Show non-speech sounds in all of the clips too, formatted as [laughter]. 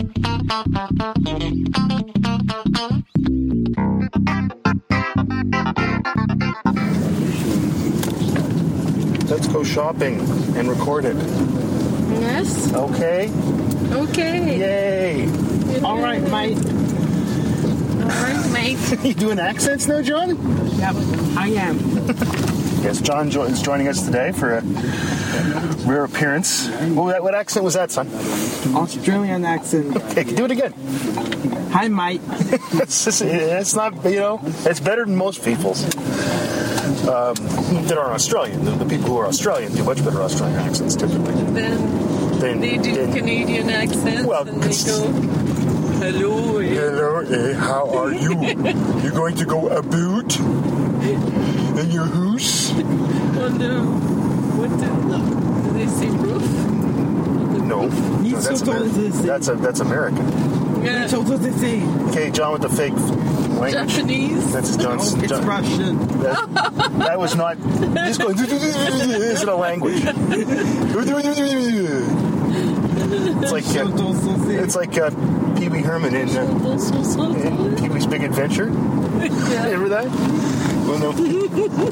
Let's go shopping and record it. Yes. Okay? Okay. Yay! All right, mate. All right, mate. [laughs] you doing accents now, John? Yep, I am. [laughs] Yes, John jo- is joining us today for a rare appearance. What, what accent was that, son? Australian accent. Okay, do it again. Hi, Mike. it's, just- it's not, you know, it's better than most people's. Um, that are not Australian. The, the people who are Australian do much better Australian accents typically. Then Than, they do than- Canadian accents Well, and they go, hello. eh." Hello, eh, how are you? [laughs] you going to go about in your house? On the, what the, do they say roof? No, no that's, so tall as Ameri- that's a that's American. Yeah. So what does it say? Okay, John with the fake language. Japanese. That's John's. Oh, it's John- Russian. that, that was not. Just going. Isn't a language. It's like So uh, don't so say. it's like uh, Pee Wee Herman in, uh, in Pee Wee's Big Adventure. Remember that? Well, no,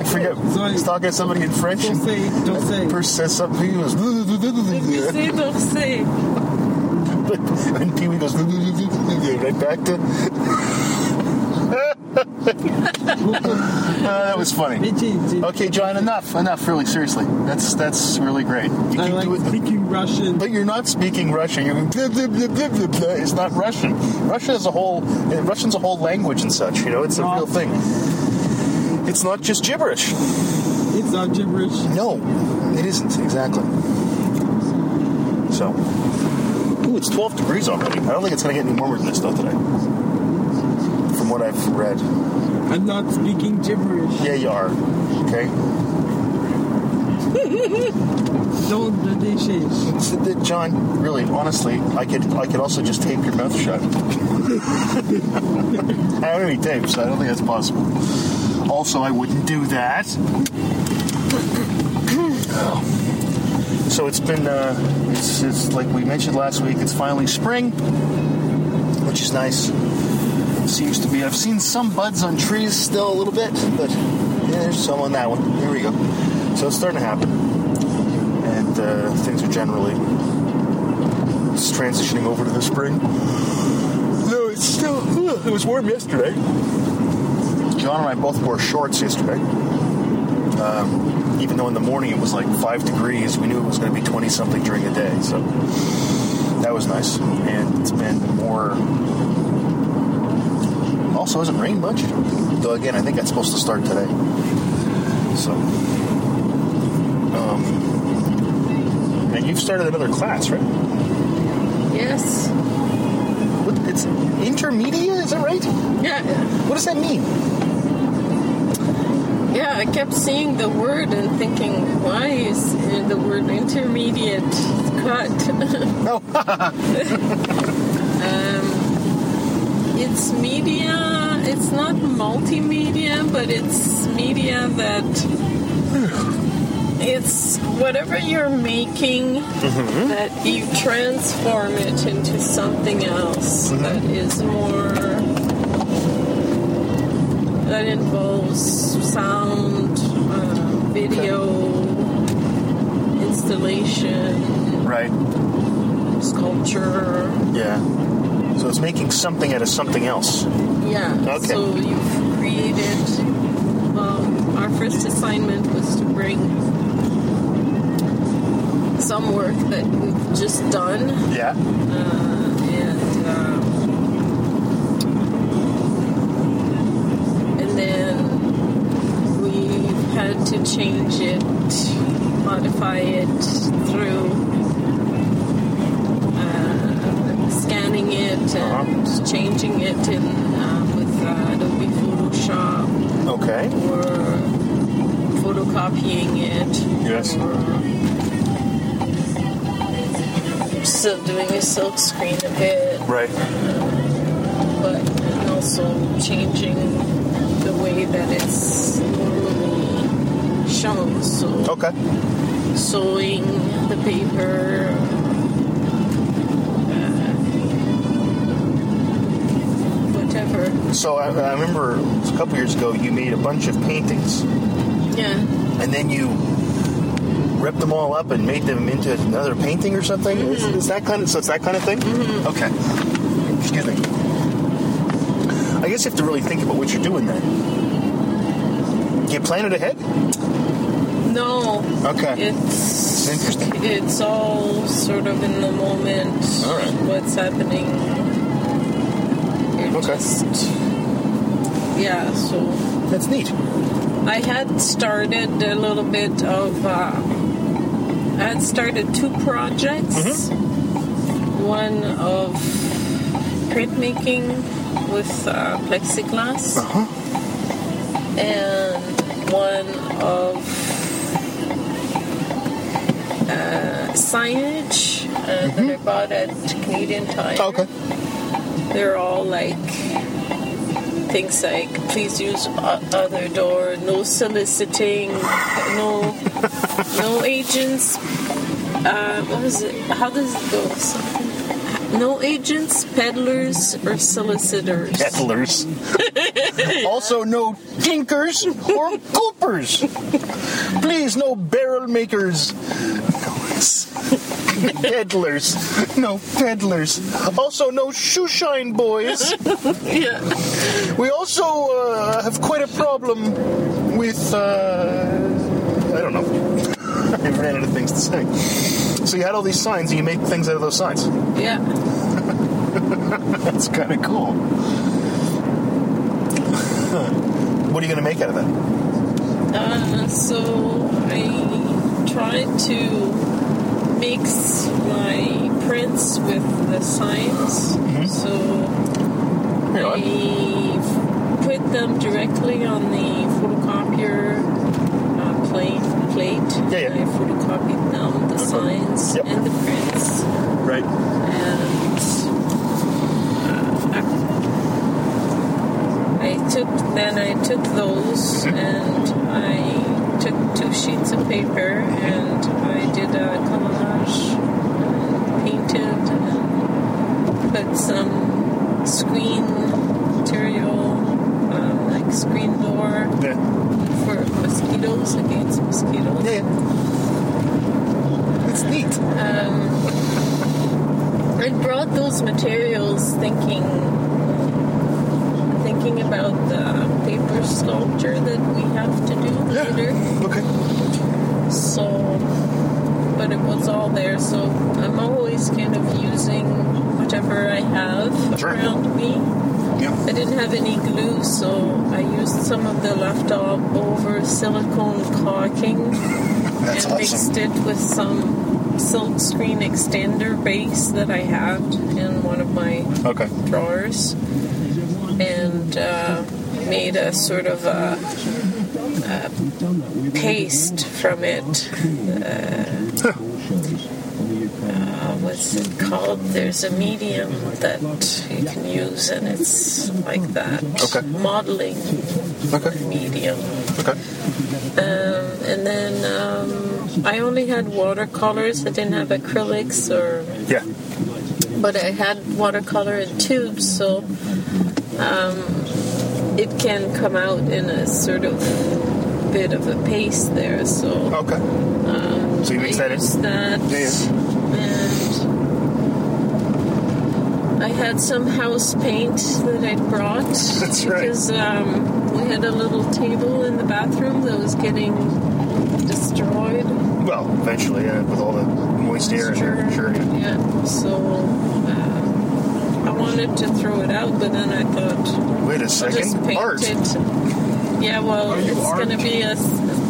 I forget. Sorry. He's talking to somebody in French. Don't and say. Don't say. the person says something. He goes. [laughs] Say d'Orsay. and Pee Wee goes [laughs] right back to. [laughs] Uh, that was funny. Okay, John, enough, enough. Really, seriously, that's that's really great. You I keep like doing- speaking Russian. but you're not speaking Russian. You're blah, blah, blah, blah, blah, blah. It's not Russian. Russia is a whole. uh, Russian's a whole language and such. You know, it's a No. real thing. It's not just gibberish. It's not gibberish. No, it isn't exactly. So, ooh, it's 12 degrees already. I don't think it's going to get any warmer than this though today. From what I've read. I'm not speaking gibberish. Yeah, you are. Okay. Don't the dishes. It's the- the- John, really, honestly, I could I could also just tape your mouth shut. [laughs] I don't have any tape, so I don't think that's possible. Also, I wouldn't do that. So it's been, uh, it's, it's like we mentioned last week, it's finally spring, which is nice. Seems to be. I've seen some buds on trees still a little bit, but yeah, there's some on that one. Here we go. So it's starting to happen and uh, things are generally just transitioning over to the spring. No, it's still. ugh, it was warm yesterday. John and I both wore shorts yesterday. Um, even though in the morning it was like five degrees, we knew it was going to be 20 something during the day. So that was nice. And it's been more. Also, hasn't rained much. Though, again, I think that's supposed to start today. So. Um, and you've started another class, right? Yes. What, it's intermediate, is that right? Yeah. What does that mean? Yeah, I kept seeing the word and thinking, why is the word intermediate cut? No. [laughs] Um, it's media, it's not multimedia, but it's media that it's whatever you're making mm-hmm. that you transform it into something else mm-hmm. that is more that involves sound, uh, video, installation, right. sculpture. Yeah. So it's making something out of something else. Yeah. Okay. So you've created. Our first assignment was to bring some work that we've just done, Yeah. and um, and then we've had to change it, modify it through uh, scanning it and changing it in uh, with uh, Adobe Photoshop Okay. or photocopying it. Yes. Still doing a silk screen a bit, Right. but also changing the way that it's So Okay. sewing the paper, uh, So I, I remember a couple years ago you made a bunch of paintings, Yeah. and then you ripped them all up and made them into another painting or something. Is, is that kind of so? It's that kind of thing. Okay. Excuse me. I guess you have to really think about what you're doing then. You plan it ahead. No. Okay. It's Interesting. It's all sort of in the moment. All right. What's happening? You're Okay. Just, yeah. So That's neat. I had started a little bit of. Uh, I had started two projects. Mhm. One of printmaking with uh, plexiglass, Uh huh. and one of uh, signage uh, that I bought at Canadian Tire. Okay. They're all like things like please use other door, no soliciting, no no agents. Uh, what is it? How does it go? Something- No agents, peddlers, or solicitors. Peddlers. [laughs] also, no tinkers or coopers. Please, no barrel makers. Peddlers. No peddlers. Also, no shoeshine boys. [laughs] Yeah. We also uh, have quite a problem with. Uh, I don't know. [laughs] I ran out of things to say. So you had all these signs, and you made things out of those signs. Yeah. [laughs] That's kind of cool. what are you going to make out of that? Uh, so I tried to mix my prints with the signs. So Here, I put them directly on the photocopier uh, plate. plate. Yeah, yeah. I photocopied them, the signs Yep. and the prints. Right. and uh, I took then I took those and I took two sheets of paper and I did a collage and painted and put some screen material um, like screen door Yeah. for mosquitoes against mosquitoes. Yeah. It's neat. Um, I brought those materials thinking thinking about the paper sculpture that we to. Okay. So, but it was all there. So I'm always kind of using whatever I have Sure. around me. Yeah. I didn't have any glue, so I used some of the leftover over silicone caulking That's and awesome. mixed it with some silk screen extender base that I had in one of my Okay. drawers and uh, made a sort of a, paste from it. Uh, uh, what's it called? There's a medium that you can use, and it's like that Okay. modeling Okay. medium. Okay. Um, and then um, I only had watercolors. I didn't have acrylics or Yeah. but I had watercolor in tubes, so um, it can come out in a sort of bit of a paste there. So Okay. so you mix that that, Yeah, and I had some house paint that I'd brought. [laughs] That's right. Because um, we had a little table in the bathroom that was getting destroyed. Well, eventually, yeah, with all the moist air in there. Sure. yeah. Yeah. So uh, I wanted to throw it out, but then I thought Wait a I'll just second. paint Art. it. Yeah, well, you it's going to be a,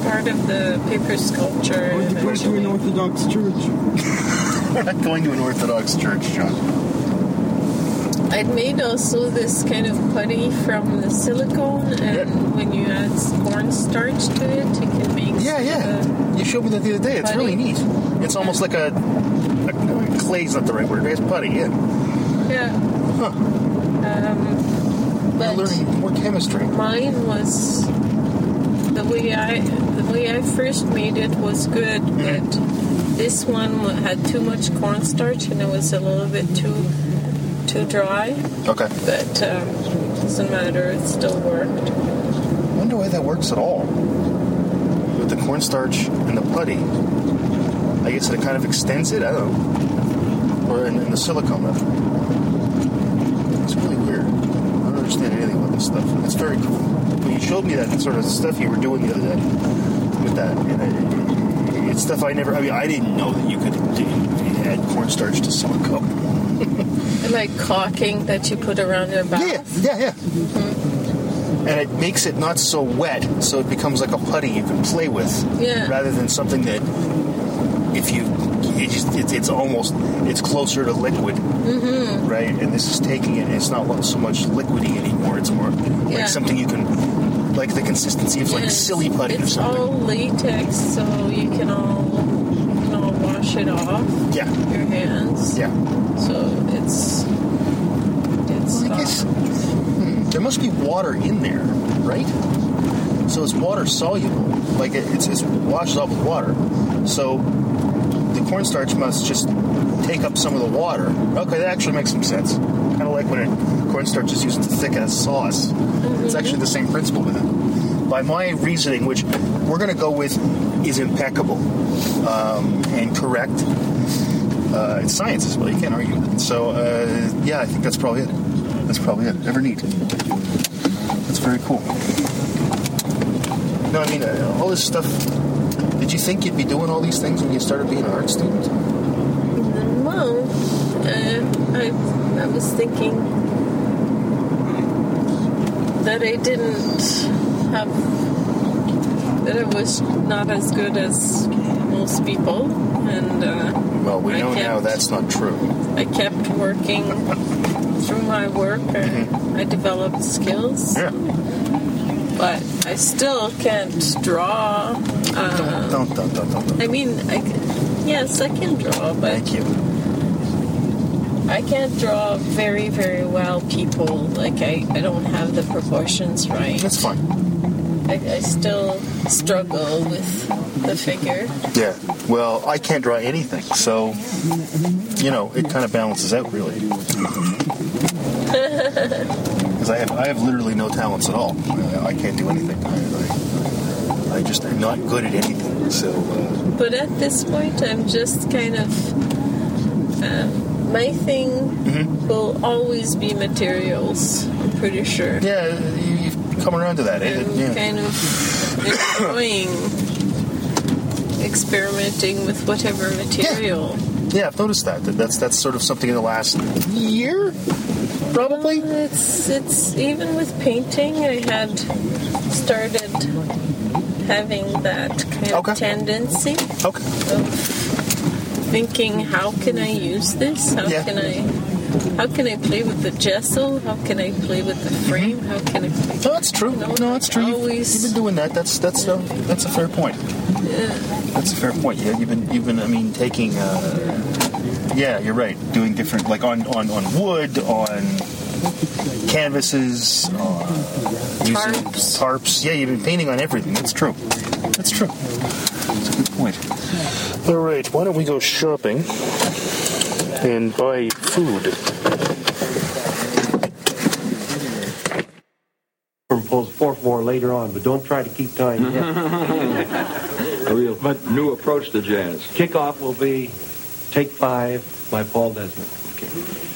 part of the paper sculpture. Or you go to an Orthodox church. We're [laughs] not going to an Orthodox church, John. I'd made also this kind of putty from the silicone, and Yeah. when you add s- cornstarch to it, it can make Yeah, yeah. You showed me that the other day. It's really neat. It's almost like a, a clay's not the right word. It's putty. Yeah. yeah. Huh. Um, We're learning more chemistry. mine was the way I the way I first made it was good, Mm-hmm. but this one had too much cornstarch and it was a little bit too too dry. Okay. But um, Doesn't matter. It still worked. I wonder why that works at all. With the cornstarch and the putty. I guess it kind of extends it. I don't know. Or in, in the silicone. It's really weird. Understand anything about this stuff. It's very cool. But you showed me that sort of stuff you were doing the other day with that, and it, it's stuff I never. I mean, I didn't know that you could do, add cornstarch to silicone. [laughs] Like caulking that you put around your bath. Yeah, yeah, yeah. Mm-hmm. And it makes it not so wet, so it becomes like a putty you can play with, Yeah. rather than something that if you, it just, it's, it's almost, it's closer to liquid, mm-hmm. right? And this is taking it. It's not so much liquidy anymore. It's more like Yeah. something you can, like the consistency of like silly putty or It's something. all latex, so you can all you can all wash it off yeah, your hands. yeah. So it's it's I guess hmm, there must be water in there, right? So it's water soluble, like it, it's, it's washed off with water. So cornstarch must just take up some of the water. Okay, that actually makes some sense. Kind of like when it, cornstarch is used to thicken a sauce. It's actually the same principle with it. By my reasoning, which we're going to go with, is impeccable um, and correct. Uh, it's science as well. You can't argue with it. So, uh, yeah, I think that's probably it. That's probably it. Ever neat. That's very cool. No, I mean, uh, all this stuff. Did you think you'd be doing all these things when you started being an art student? well. Uh, I I was thinking that I didn't have that I was not as good as most people, and uh, Well, we I know now that's not true. I kept working through my work. I, I developed skills, Yeah. but I still can't draw. Uh, Don't, don't, don't, don't, don't. I mean, I, c- yes, I can draw, but Thank you. I can't draw very, very well people. Like, I, I don't have the proportions right. That's fine. I, I still struggle with the figure. Yeah. Well, I can't draw anything, so you know it kind of balances out, really. [laughs] Because I have I have literally no talents at all. I, I can't do anything. I, I, just am not good at anything. So uh, But at this point, I'm just kind of. Um, my thing Mm-hmm. will always be materials, I'm pretty sure. yeah, you, you've come around to that. eh? I'm Yeah. kind of enjoying experimenting with whatever material. yeah, Yeah, I've noticed that. that. That's that's sort of something in the last year, probably. It's it's even with painting. I had started having that kind Okay. of tendency Okay. of thinking, how can I use this? How Yeah. can I how can I play with the gesso? How can I play with the frame? How can I play No, that's true. No, No, that's true. You've, always- you've been doing that. That's that's a, that's a fair point. Yeah. That's a fair point. Yeah, you've been you've been. I mean, taking. Uh, yeah, you're right. Doing different, like on on on wood, on canvases, uh, using Tarps. tarps. Yeah, you've been painting on everything. That's true. That's true. That's a good point. All right. Why don't we go shopping and buy food? pulls fourth more later on, but don't try to keep time yet. [laughs] A real new approach to jazz. Kickoff will be Take Five by Paul Desmond. Thank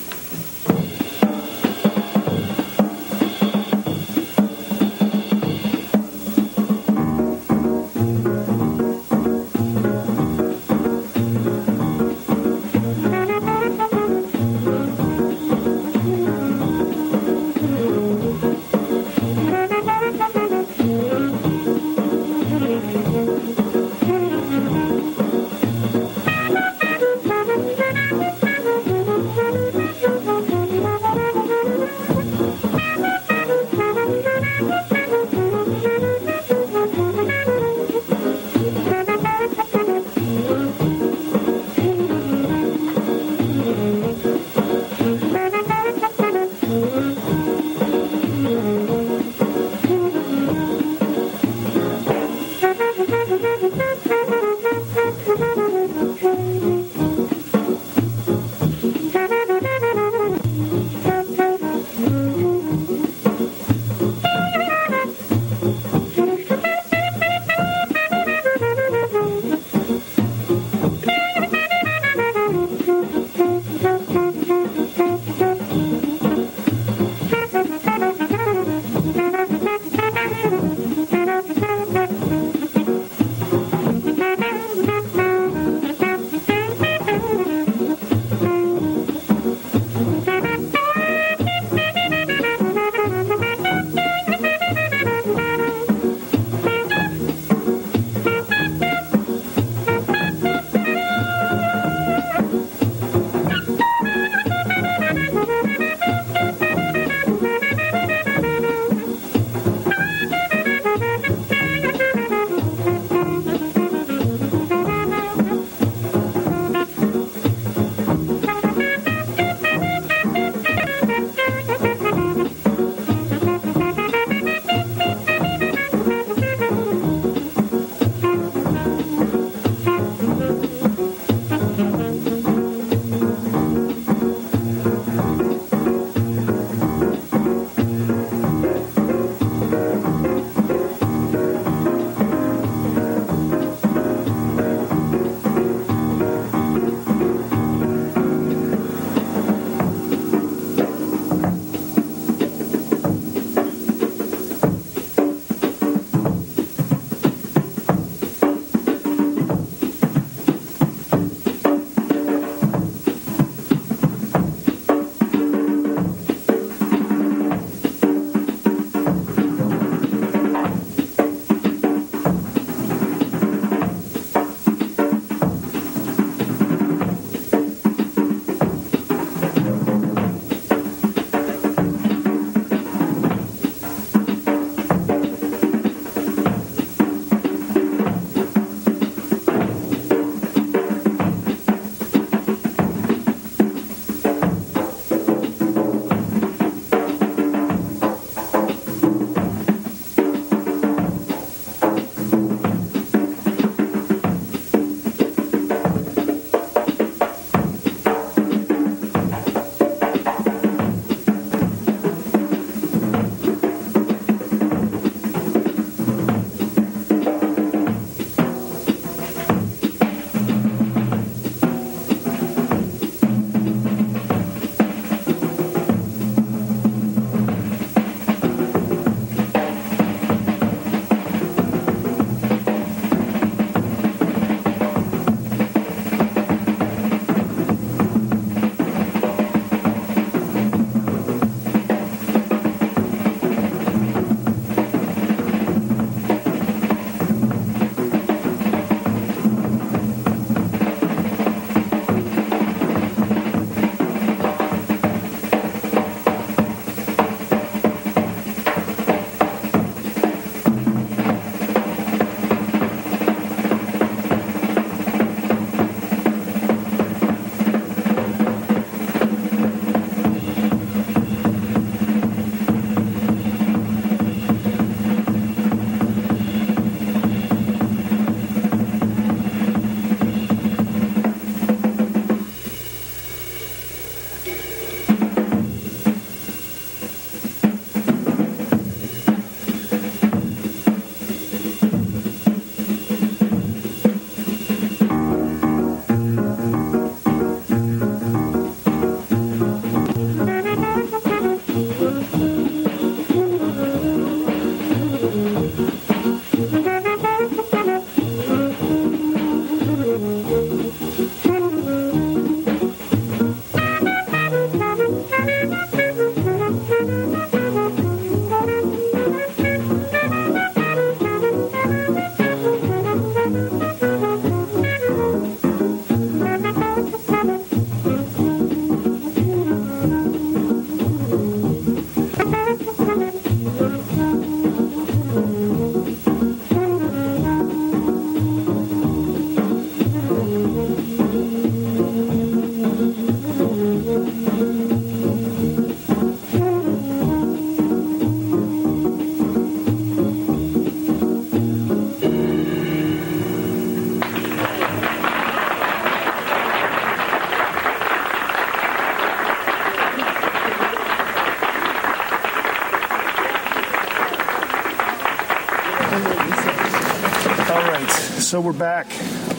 we're back.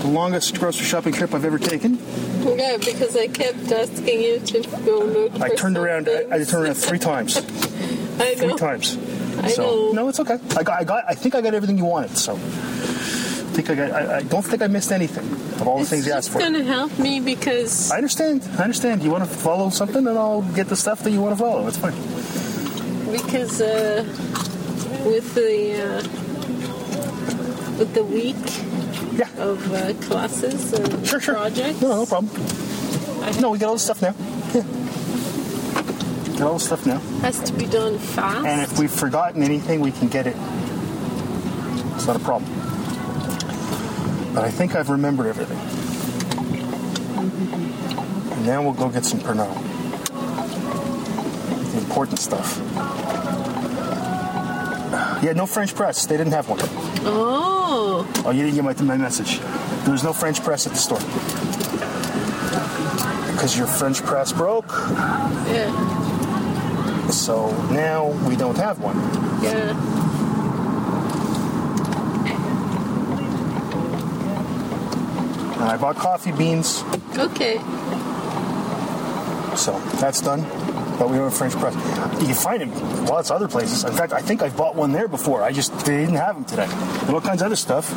The longest grocery shopping trip I've ever taken. Yeah, because I kept asking you to go look. I turned around. I, I turned around three times. [laughs] I Three know. times. I so know. no, it's okay. I got, I got. I think I got everything you wanted. So I think I got. I, I don't think I missed anything of all the It's things you asked for. It's gonna help me because I understand. I understand. You want to follow something, and I'll get the stuff that you want to follow. It's fine. because uh, with the uh, with the week. Of uh, classes and Sure, sure. projects. No, no problem. I No, we got all the stuff now. Yeah. Get all the stuff now. has to be done fast. And if we've forgotten anything, we can get it. It's not a problem. But I think I've remembered everything. And now we'll go get some Pernod. The important stuff. Yeah, no French press. They didn't have one. oh, Oh, you didn't get my, my message. There was no French press at the store. Because your French press broke, yeah, so now we don't have one. yeah. And I bought coffee beans, Okay. so that's done. But we don't have French press. You can find them lots of other places. In fact, I think I've bought one there before. I just they didn't have them today. And all kinds of other stuff,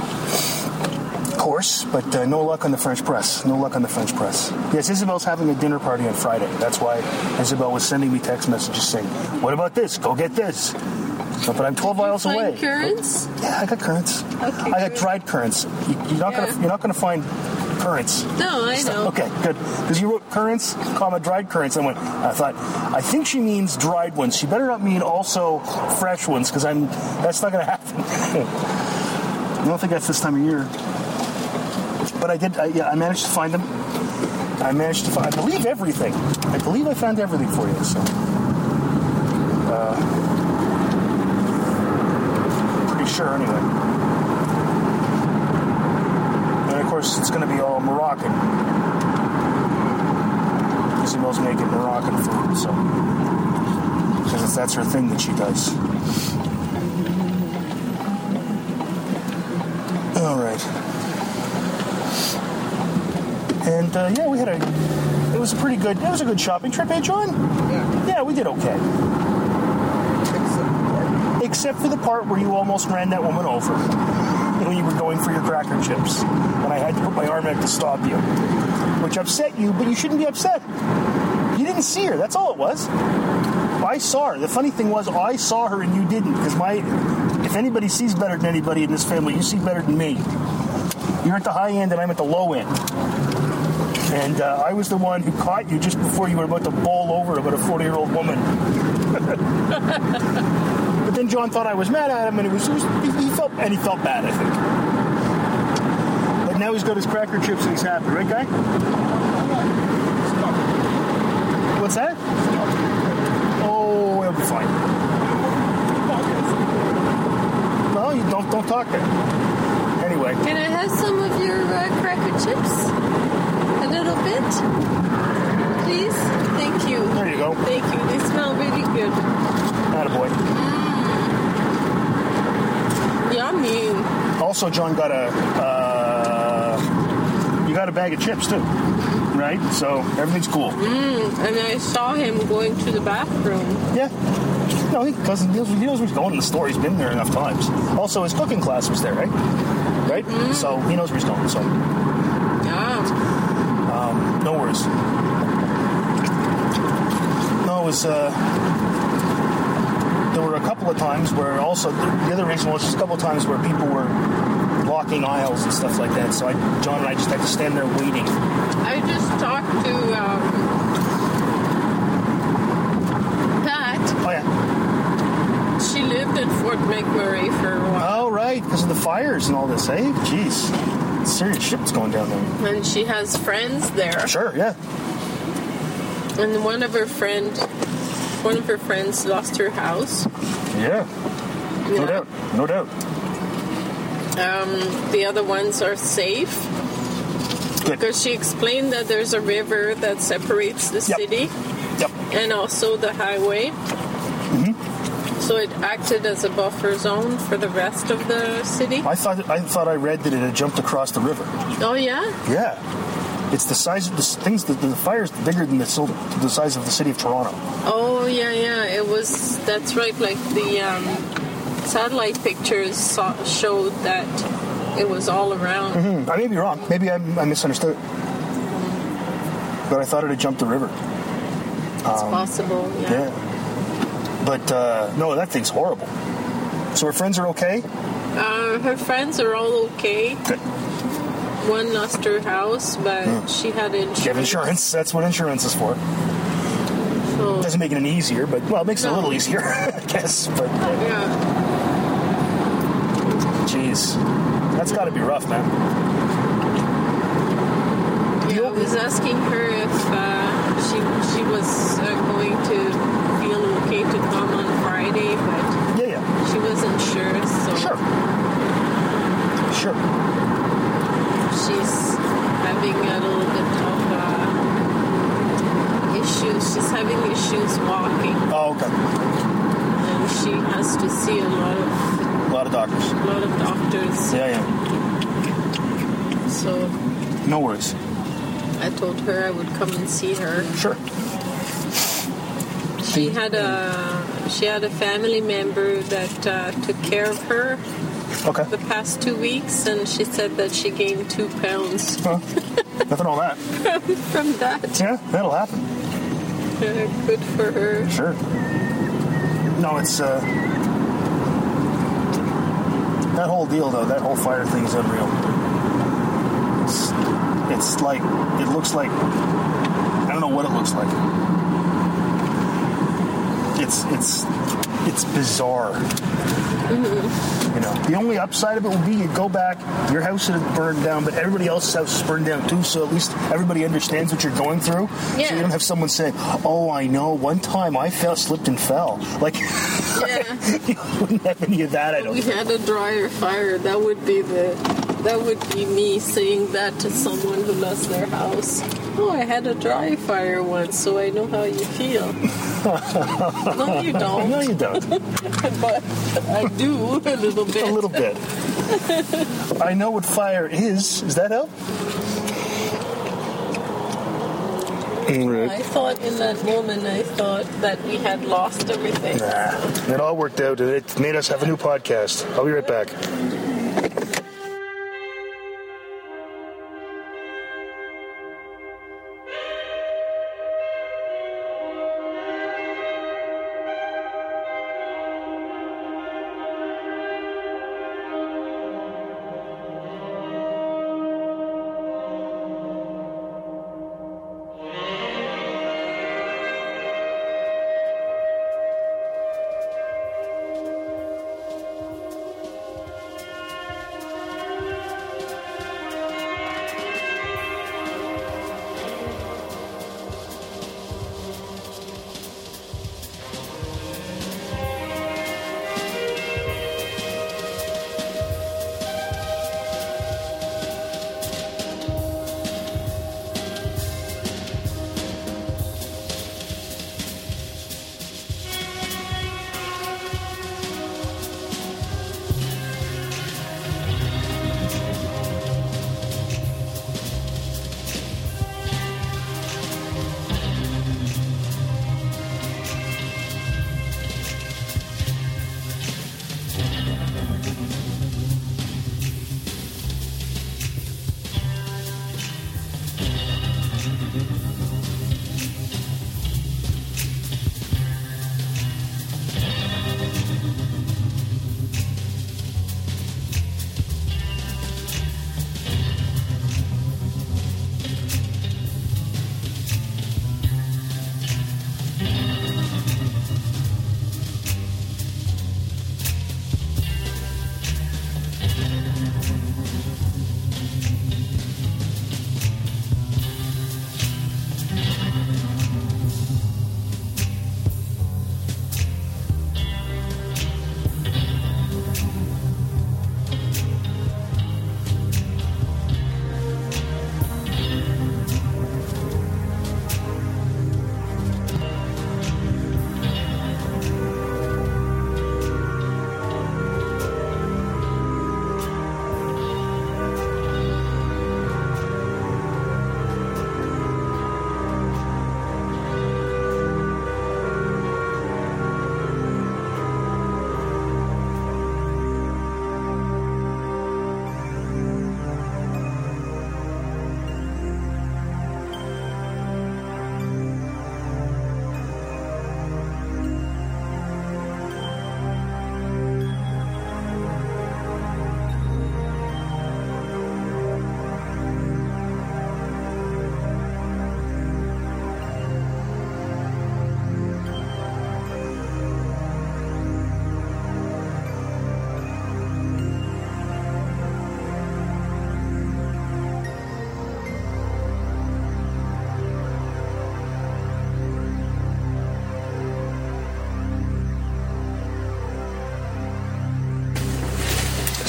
of course, but uh, no luck on the French press. No luck on the French press. Yes, Isabel's having a dinner party on Friday. That's why Isabel was sending me text messages saying, "What about this? Go get this." But I'm 12 miles away. currants. Yeah, I got currants. Okay, I got dried currants. You, you're not Yeah. gonna you're not gonna find currants. No, I know. Okay, good. Because you wrote currants, comma dried currants. I went. I thought. I think she means dried ones. She better not mean also fresh ones because I'm. That's not going [laughs] to happen. I don't think that's this time of year. But I did. I, yeah, I managed to find them. I managed to find. I believe everything. I believe I found everything for you. So. Uh, pretty sure anyway. Course, it's going to be all Moroccan. Isabel's making Moroccan food, so because that's her thing that she does. All right. And uh, yeah, we had a. It was a pretty good. It was a good shopping trip, eh, John? Yeah. Yeah, we did okay. Except for the part where you almost ran that woman over when you were going for your cracker chips, and I had to put my arm out to stop you, which upset you, but you shouldn't be upset. You didn't see her. That's all it was. I saw her. The funny thing was, I saw her and you didn't, because my. If anybody sees better than anybody in this family, you see better than me. You're at the high end and I'm at the low end. And uh, I was the one who caught you just before you were about to bowl over about a 40 year old woman. [laughs] then John thought I was mad at him, and it was, it was he, he felt and he felt bad, I think. But now he's got his cracker chips and he's happy, right, guy? What's that? Oh, it'll be fine. No, you don't don't talk there. Anyway, Can I have some of your uh, cracker chips? A little bit, please. Thank you. there you go. Thank you. They smell really good. Attaboy. Yummy. Also, John got a uh, you got a bag of chips too, right? So everything's cool. And I saw him going to the bathroom. Yeah. No, he doesn't. He knows, he knows where he's going in the store. He's been there enough times. Also, his cooking class was there, right? Right. So he knows where he's going. So Yeah. no worries. No, it was. Uh, were a couple of times where also the other reason was just a couple of times where people were blocking aisles and stuff like that. So I, John and I just had to stand there waiting. I just talked to um, Pat. Oh yeah. She lived in Fort McMurray for a while. Oh right, because of the fires and all this. Eh? Jeez, serious shit's going down there. And she has friends there. Sure. Yeah. And one of her friend, one of her friends lost her house. Yeah. No Yeah. doubt. No doubt. Um, the other ones are safe Good. because she explained that there's a river that separates the Yep. city Yep. and also the highway. Mm-hmm. So it acted as a buffer zone for the rest of the city. I thought I thought I read that it had jumped across the river. Oh yeah. Yeah, it's the size of the things. The, the is bigger than the, the size of the city of Toronto. Oh yeah, yeah. It was. That's right. Like the um, satellite pictures saw, showed that it was all around. Hmm, I may be wrong. Maybe I, I misunderstood. But I thought it had jumped the river. It's possible. Yeah. Yeah. But uh, no, that thing's horrible. So her friends are okay. Uh, her friends are all okay. Good. One lost her house, but she had insurance. You have insurance. That's what insurance is for. So, Doesn't make it any easier, but well, it makes it a little easier, [laughs] I guess. But yeah. jeez, that's got to be rough, man. Yeah, I was asking her if uh, she she was uh, going to feel okay to come on Friday, but Yeah, yeah, she wasn't sure. So sure, sure. she's having a little bit of uh, issues. She's having issues walking, Oh, okay. and she has to see a lot of A lot of doctors. a lot of doctors. Yeah, yeah. So No worries. I told her I would come and see her. Sure. She had a she had a family member that uh, took care of her Okay. the past two weeks, and she said that she gained two pounds Well, nothing all that. [laughs] from that. Yeah, that'll happen. Uh, good for her. Sure. No, it's uh, that whole deal though. That whole fire thing is unreal. It's, like it looks like I don't know what it looks like. It's it's it's bizarre. Mm-hmm. You know, the only upside of it would be you go back, your house is burned down, but everybody else's house is burned down too. So at least everybody understands what you're going through. Yeah. So you don't have someone saying, "Oh, I know. One time I fell, slipped, and fell." [laughs] Like Yeah, [laughs] you wouldn't have any of that. I don't. we think. had a dryer fire. That would be the that would be me saying that to someone who lost their house. Oh, I had a dry fire once, so I know how you feel. [laughs] no, you don't. No, you don't. [laughs] but I do a little bit. A little bit. I know what fire is. Does that help? I thought in that moment, I thought that we had lost everything. Nah, it all worked out, and it made us have a new podcast. I'll be right back.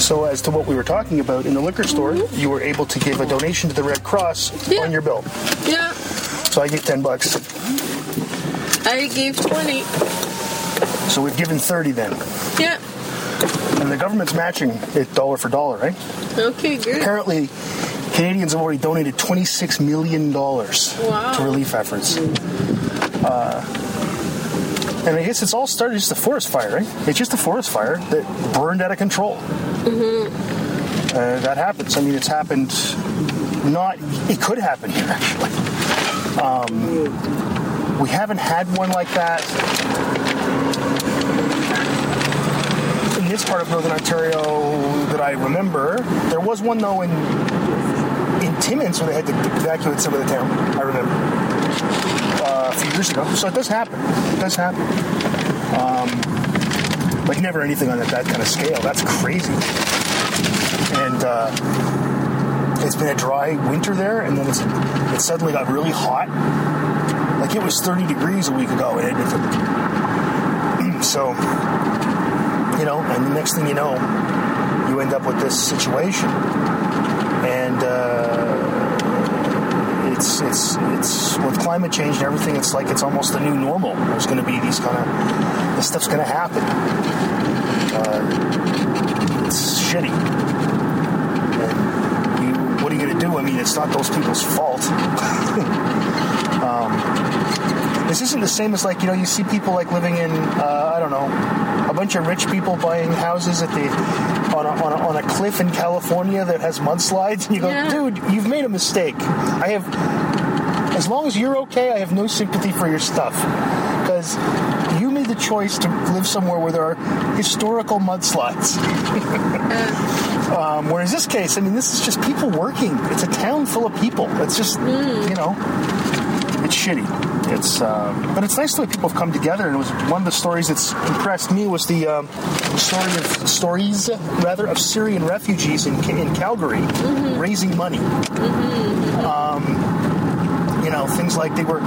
So, as to what we were talking about in the liquor store, you were able to give a donation to the Red Cross Yeah. on your bill. Yeah, So I gave ten bucks. I gave 20. So we've given thirty then, Yeah. and the government's matching it dollar for dollar, right? Okay, good. Apparently, Canadians have already donated twenty-six million dollars Wow. to relief efforts. Uh, and I guess it's all started just a forest fire, right? It's just a forest fire that burned out of control. Mm-hmm. Uh, that happens. I mean, it's happened. Not. It could happen here, actually. Um, we haven't had one like that in this part of northern Ontario that I remember. There was one though in in Timmins where they had to evacuate some of the town. I remember uh, a few years ago. So it does happen. It does happen. Um, like never anything on that, that kind of scale. That's crazy. And uh, it's been a dry winter there, and then it's it suddenly got really hot. Like it was 30 degrees a week ago in Edmonton. [clears throat] so you know, and the next thing you know, you end up with this situation, and uh, it's it's it's with climate change and everything. It's like it's almost the new normal. There's going to be these kind of this stuff's going to happen. Uh, it's shitty. And you, what are you going to do? I mean, it's not those people's fault. [laughs] This isn't the same as like you know you see people like living in uh, I don't know a bunch of rich people buying houses at the on a, on a, on a cliff in California that has mudslides and you go Yeah. dude you've made a mistake I have as long as you're okay I have no sympathy for your stuff because you made the choice to live somewhere where there are historical mudslides [laughs] um, whereas this case I mean this is just people working it's a town full of people it's just you know it's shitty. It's uh, but it's nice the way people have come together. And it was one of the stories that's impressed me was the um, story of stories rather of Syrian refugees in in Calgary raising money. Um, you know things like they were.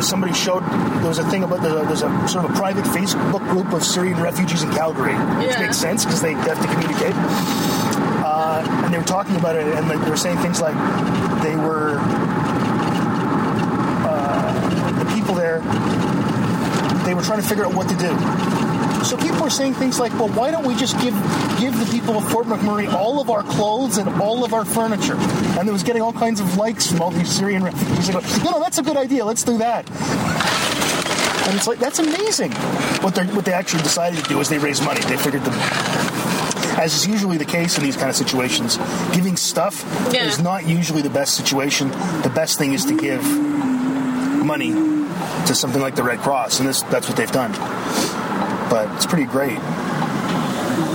Somebody showed there was a thing about there's a, there's a sort of a private Facebook group of Syrian refugees in Calgary, which Yeah. makes sense because they have to communicate. Uh, and they were talking about it, and they were saying things like they were uh, the people there. Were trying to figure out what to do. So people are saying things like, "Well, why don't we just give give the people of Fort McMurray all of our clothes and all of our furniture?" And it was getting all kinds of likes from all these Syrian refugees. They go, "No, no, that's a good idea. Let's do that." And it's like that's amazing. What they what they actually decided to do is they raised money. They figured the as is usually the case in these kind of situations, giving stuff Yeah. is not usually the best situation. The best thing is to give money to something like the Red Cross, and this, that's what they've done. But it's pretty great.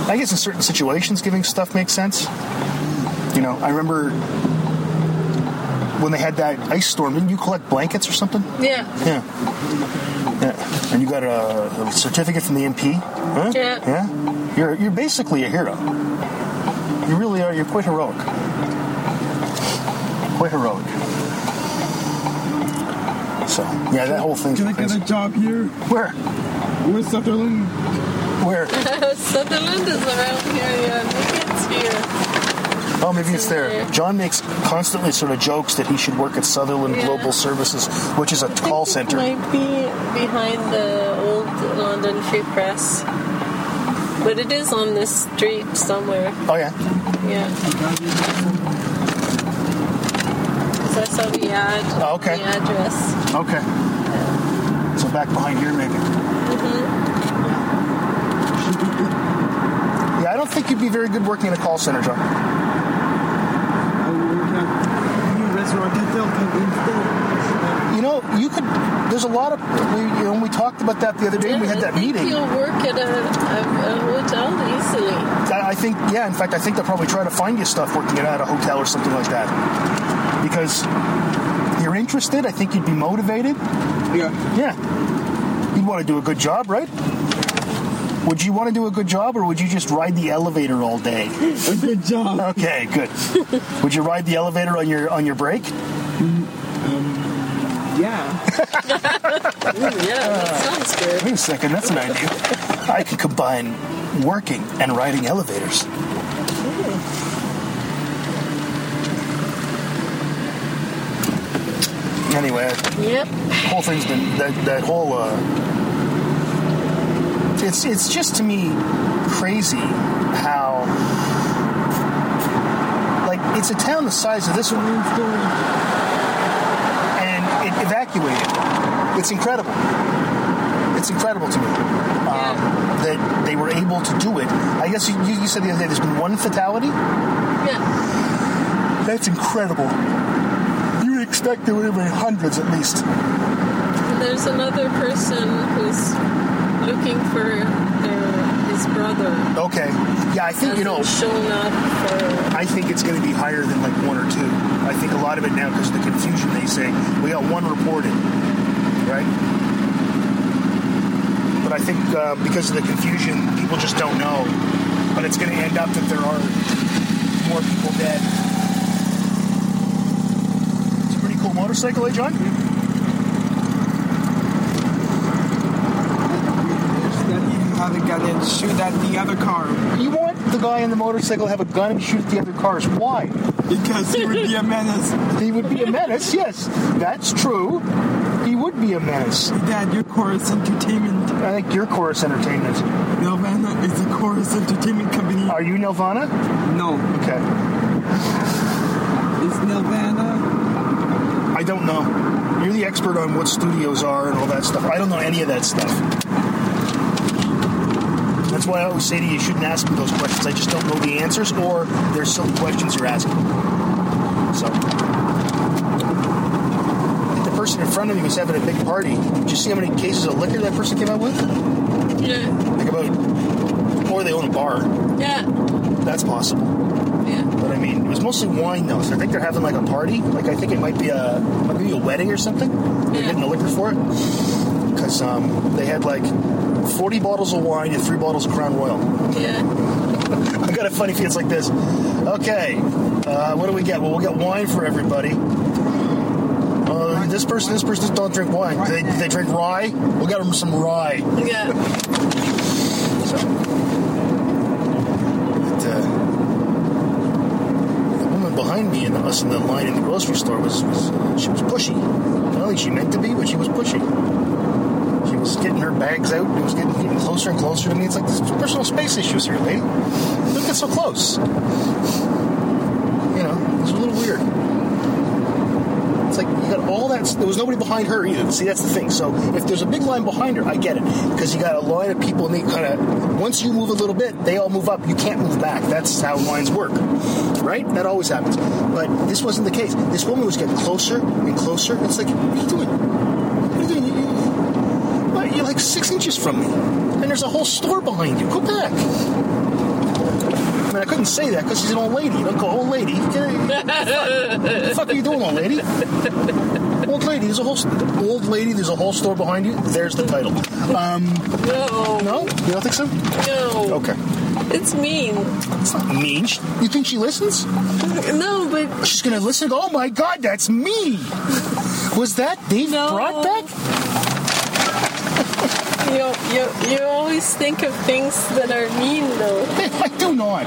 I guess in certain situations, giving stuff makes sense. You know, I remember when they had that ice storm. Didn't you collect blankets or something? Yeah. Yeah. Yeah. And you got a, a certificate from the MP? Huh? Yeah. Yeah? You're, you're basically a hero. You really are. You're quite heroic. Quite heroic. So, yeah, that whole thing. Can I get a job here? Where? Where's Sutherland? Where? [laughs] Sutherland is around here, yeah. Maybe it's here. Oh, maybe it's there. Yeah. John makes constantly sort of jokes that he should work at Sutherland Yeah. Global Services, which is a call It center. might be behind the old London Free Press. But it is on this street somewhere. Oh, yeah. Yeah. Saw the. Oh, okay. The address. Okay. So back behind here, maybe. Mm-hmm. Yeah, I don't think you'd be very good working in a call center, John. I work at new restaurant detail instead. You know, you could. There's a lot of. We, you know, we talked about that the other day. we had I that think meeting. You'll work at a, a, a hotel easily. I I think, yeah. In fact, I think they'll probably try to find you stuff working at a hotel or something like that. Because you're interested. I think you'd be motivated. Yeah. Yeah. You'd want to do a good job, right? Would you want to do a good job, or would you just ride the elevator all day? [laughs] A good job. Okay, good. [laughs] would you ride the elevator on your on your break? Mm, um, yeah. Yeah. [laughs] Ooh, yeah, that uh, sounds good. Wait a second, that's an idea. I could combine working and riding elevators. Anyway, Yep. whole thing's been that that whole uh it's it's just to me crazy how like it's a town the size of this one. And it evacuated. It's incredible. It's incredible to me um, that they were able to do it. I guess you, you said the other day there's been one fatality? Yeah. that's incredible expect there would have been hundreds at least there's another person who's looking for their, his brother. okay yeah i think you know shown up for. I think it's going to be higher than like one or two. I think a lot of it now because of the confusion. They say we got one reported, right? But I think uh, because of the confusion, people just don't know. But it's going to end up that there are more people dead. It's a pretty cool motorcycle, eh, John? That you have a gun and shoot at the other car You want the guy in the motorcycle to have a gun and shoot at the other cars? Why? because he would be a menace. [laughs] He would be a menace. Yes, that's true. He would be a menace. Dad, your Corus Entertainment. I think your Corus Entertainment. Nelvana is a Corus Entertainment company. Are you Nirvana? No, Okay. it's Nelvana. I don't know. You're the expert on what studios are and all that stuff. I don't know any of that stuff. That's why I always say to you, you shouldn't ask me those questions. I just don't know the answers, or they're silly questions you're asking. So, the person in front of me was having a big party. Did you see how many cases of liquor that person came out with? Yeah. Like about, or they own a bar. Yeah. That's possible. But I mean, it was mostly wine though. So I think they're having like a party. Like I think it might be a might be a wedding or something. They're getting the liquor for it because um, they had like forty bottles of wine and three bottles of Crown Royal. Yeah. [laughs] I got a funny feeling it's like this. Okay, uh, what do we get? Well, we'll get wine for everybody. Uh, this person, this person don't drink wine. They, they drink rye. We'll get them some rye. Yeah. So, but, uh, the woman behind me and us in the line in the grocery store was, was she was pushy. Don't think she meant to be, but she was pushy. She was getting her bags out. It was getting, getting closer and closer to me. It's like there's personal space issues here, lady. Don't get so close. You know, it was a little weird. It's like you got all that. There was nobody behind her either. See, that's the thing. So if there's a big line behind her, I get it because you got a line of people and they kind of once you move a little bit, they all move up. You can't move back. That's how lines work, right? That always happens. But this wasn't the case. This woman was getting closer and closer. It's like, what are you doing? What are you doing? You're like six inches from me, and there's a whole store behind you. Go back. I mean, I couldn't say that because she's an old lady. Don't go, old lady. What the fuck are you doing, old lady? Old lady, there's a whole old lady. There's a whole store behind you. There's the title. Um, No. no, you don't think so? No. Okay, It's mean. it's not mean. She- You think she listens? No, but She's gonna listen. Oh my God, that's me. Was that Dave No. Broadbeck? [laughs] you, you you always think of things that are mean, though. [laughs] I do not.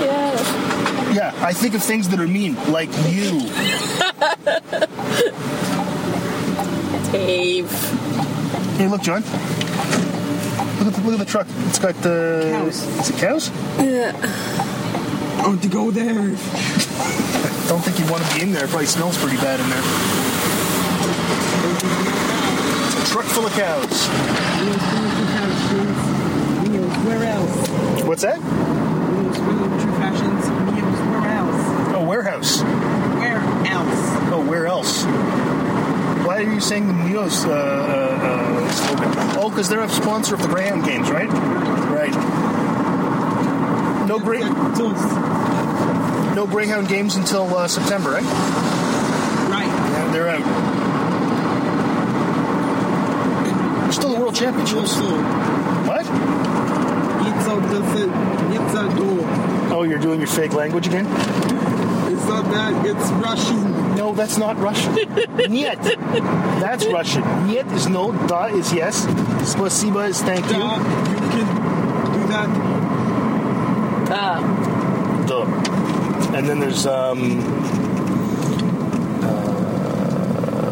Yeah. Yeah, I think of things that are mean, like you. [laughs] Dave. Hey, look, John. Look at the, look at the truck. It's got the. Cows. Is it cows? Yeah. Oh, to go there. Don't think you'd want to be in there. It probably smells pretty bad in there. It's a truck full of cows. Meals, where else? What's that? Meals, William True Fashions. Meals, where else? Oh, warehouse. Where else? Oh, where else? Why are you saying the Neos uh, uh, uh, slogan? Oh, because they're a sponsor of the Graham Games, right? Right. No great, no Greyhound games until uh, September, right? Right. Yeah, they're out. They're still the World Championships. What? it's a does. It's a door. Oh, you're doing your fake language again? It's not that. It's Russian. No, that's not Russian. [laughs] Niet. That's Russian. Niet is no, da is yes. Spasiba is thank you. Da, you can do that. Ah, Duh. And then there's um.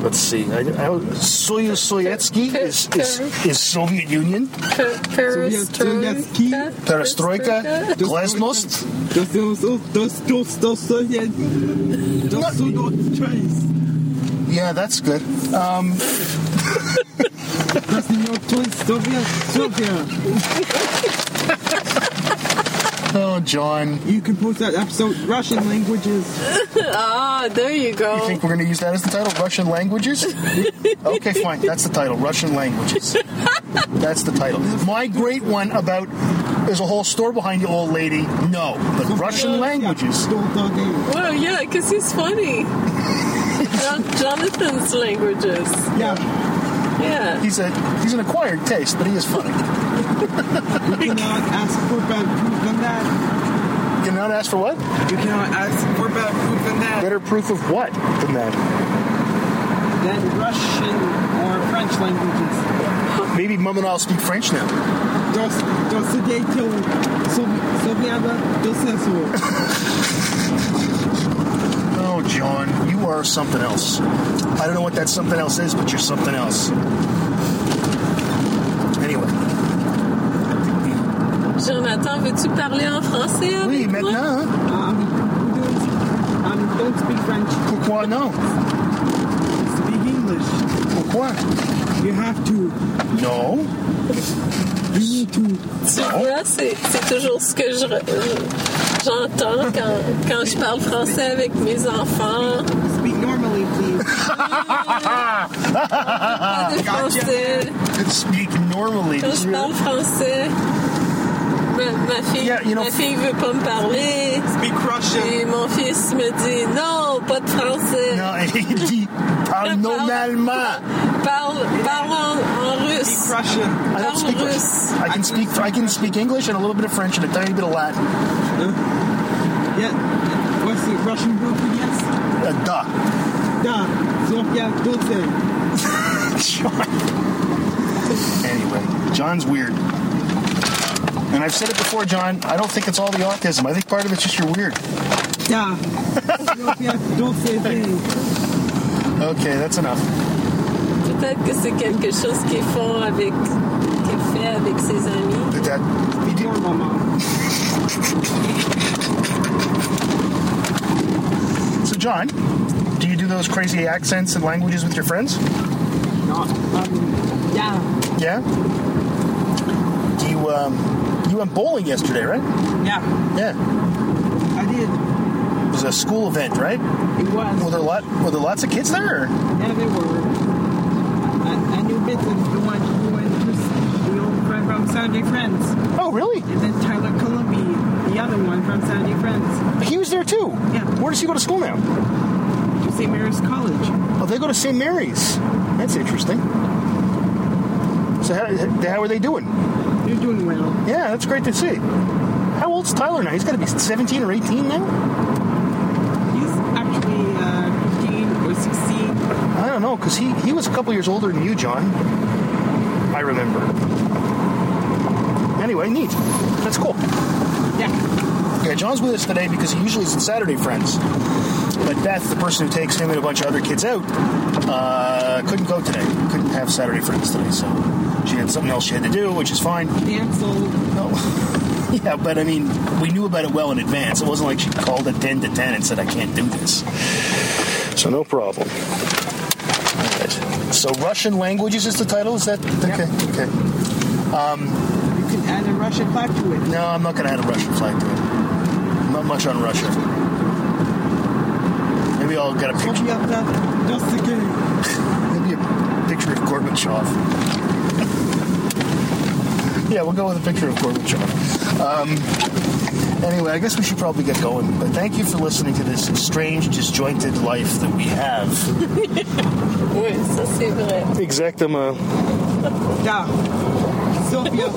Let's see. I, I, Soyuz Soyetsky is, is is Soviet Union. perestroika. Perestroika. Glasnost. Yeah, that's good. Um, [laughs] Das ist not choice. Soviet, Soviet. [laughs] oh, John. You can post that episode, Russian languages. [laughs] Ah, there you go. You think we're going to use that as the title? Russian languages? [laughs] Okay, fine. That's the title. Russian languages. That's the title. My great one about there's a whole store behind you, old lady. No, but Russian languages. Don't dog. Well, yeah, because he's funny. Jonathan's languages. Yeah, Yeah. He's a he's an acquired taste, but he is funny. You cannot ask for better proof than that. You cannot ask for what? You cannot ask for better proof than that. Better proof of what than that? Than Russian or French languages. Maybe Mum and I'll speak French now. Dos, dos direito, Soviada, dos eso. [laughs] Oh, John, you are something else. I don't know what that something else is, but you're something else. Jonathan, veux-tu parler en français avec oui, moi? maintenant, hein? Um, don't, um, don't speak French. Pourquoi non? Speak English. Pourquoi? You have to. No. You need to. Tu vois, c'est c'est toujours ce que je j'entends quand, quand je parle français avec mes enfants. Speak normally, please. Pas de français. Speak normally. Quand je parle français, ma, ma fille, Yeah, you know- ma fille veut pas me parler. Speak Russian. Et mon fils me dit non, pas de français. Non, il dit parle normalement. Parle, parle en, en Speak. Russian. I don't speak russe. I can speak I can speak English and a little bit of French and a tiny bit of Latin. Yeah. What's the Russian word for yes? Uh, duh. Da. Sofia, doce. John. Anyway, John's weird. And I've said it before, John. I don't think it's all the autism. I think part of it's just you're weird. Da. Sofia, doce. thing. Okay, that's enough. Peut-être que c'est quelque chose qu'ils font avec, qu'il fait avec ses amis. Did that? You do- Ignore my mom. So, John, do you do those crazy accents and languages with your friends? No. Um, yeah. Yeah. Do you um, you went bowling yesterday, right? Yeah. Yeah. I did. It was a school event, right? It was. Were there lot were there lots of kids there? Or? Yeah, they were. I, I knew Vincent, the one who went to the old friend from Saturday Friends. Oh, really? And then Tyler Columby, the other one from Saturday Friends. He was there too. Yeah. Where does he go to school now? To St. Mary's College. Oh, they go to St. Mary's. That's interesting. So how, how are they doing? They're doing well. Yeah, that's great to see. How old's Tyler now? He's got to be 17 or 18 now? He's actually uh, 15 or 16. I don't know, because he, he was a couple years older than you, John. I remember. Anyway, neat. That's cool. Yeah. Yeah, John's with us today because he usually is at Saturday Friends. But Beth, the person who takes him and a bunch of other kids out, uh, couldn't go today. Couldn't have Saturday Friends today, so she had something else she had to do, which is fine. Canceled. No. [laughs] yeah, but I mean, we knew about it well in advance. It wasn't like she called at 10 to 10 and said, I can't do this. So no problem. All right. So Russian languages is the title? Is that? Okay, okay. Um, You can add a Russian flag to it. No, I'm not going to add a Russian flag to it. Not much on Russia. Maybe I'll get a picture. Sovieta, Dostike. [laughs] Maybe a picture of Gorbachev. [laughs] yeah, we'll go with a picture of Gorbachev. Um, anyway, I guess we should probably get going. But thank you for listening to this strange, disjointed life that we have. Oui, ça c'est vrai. Exactement. Da. Sofia,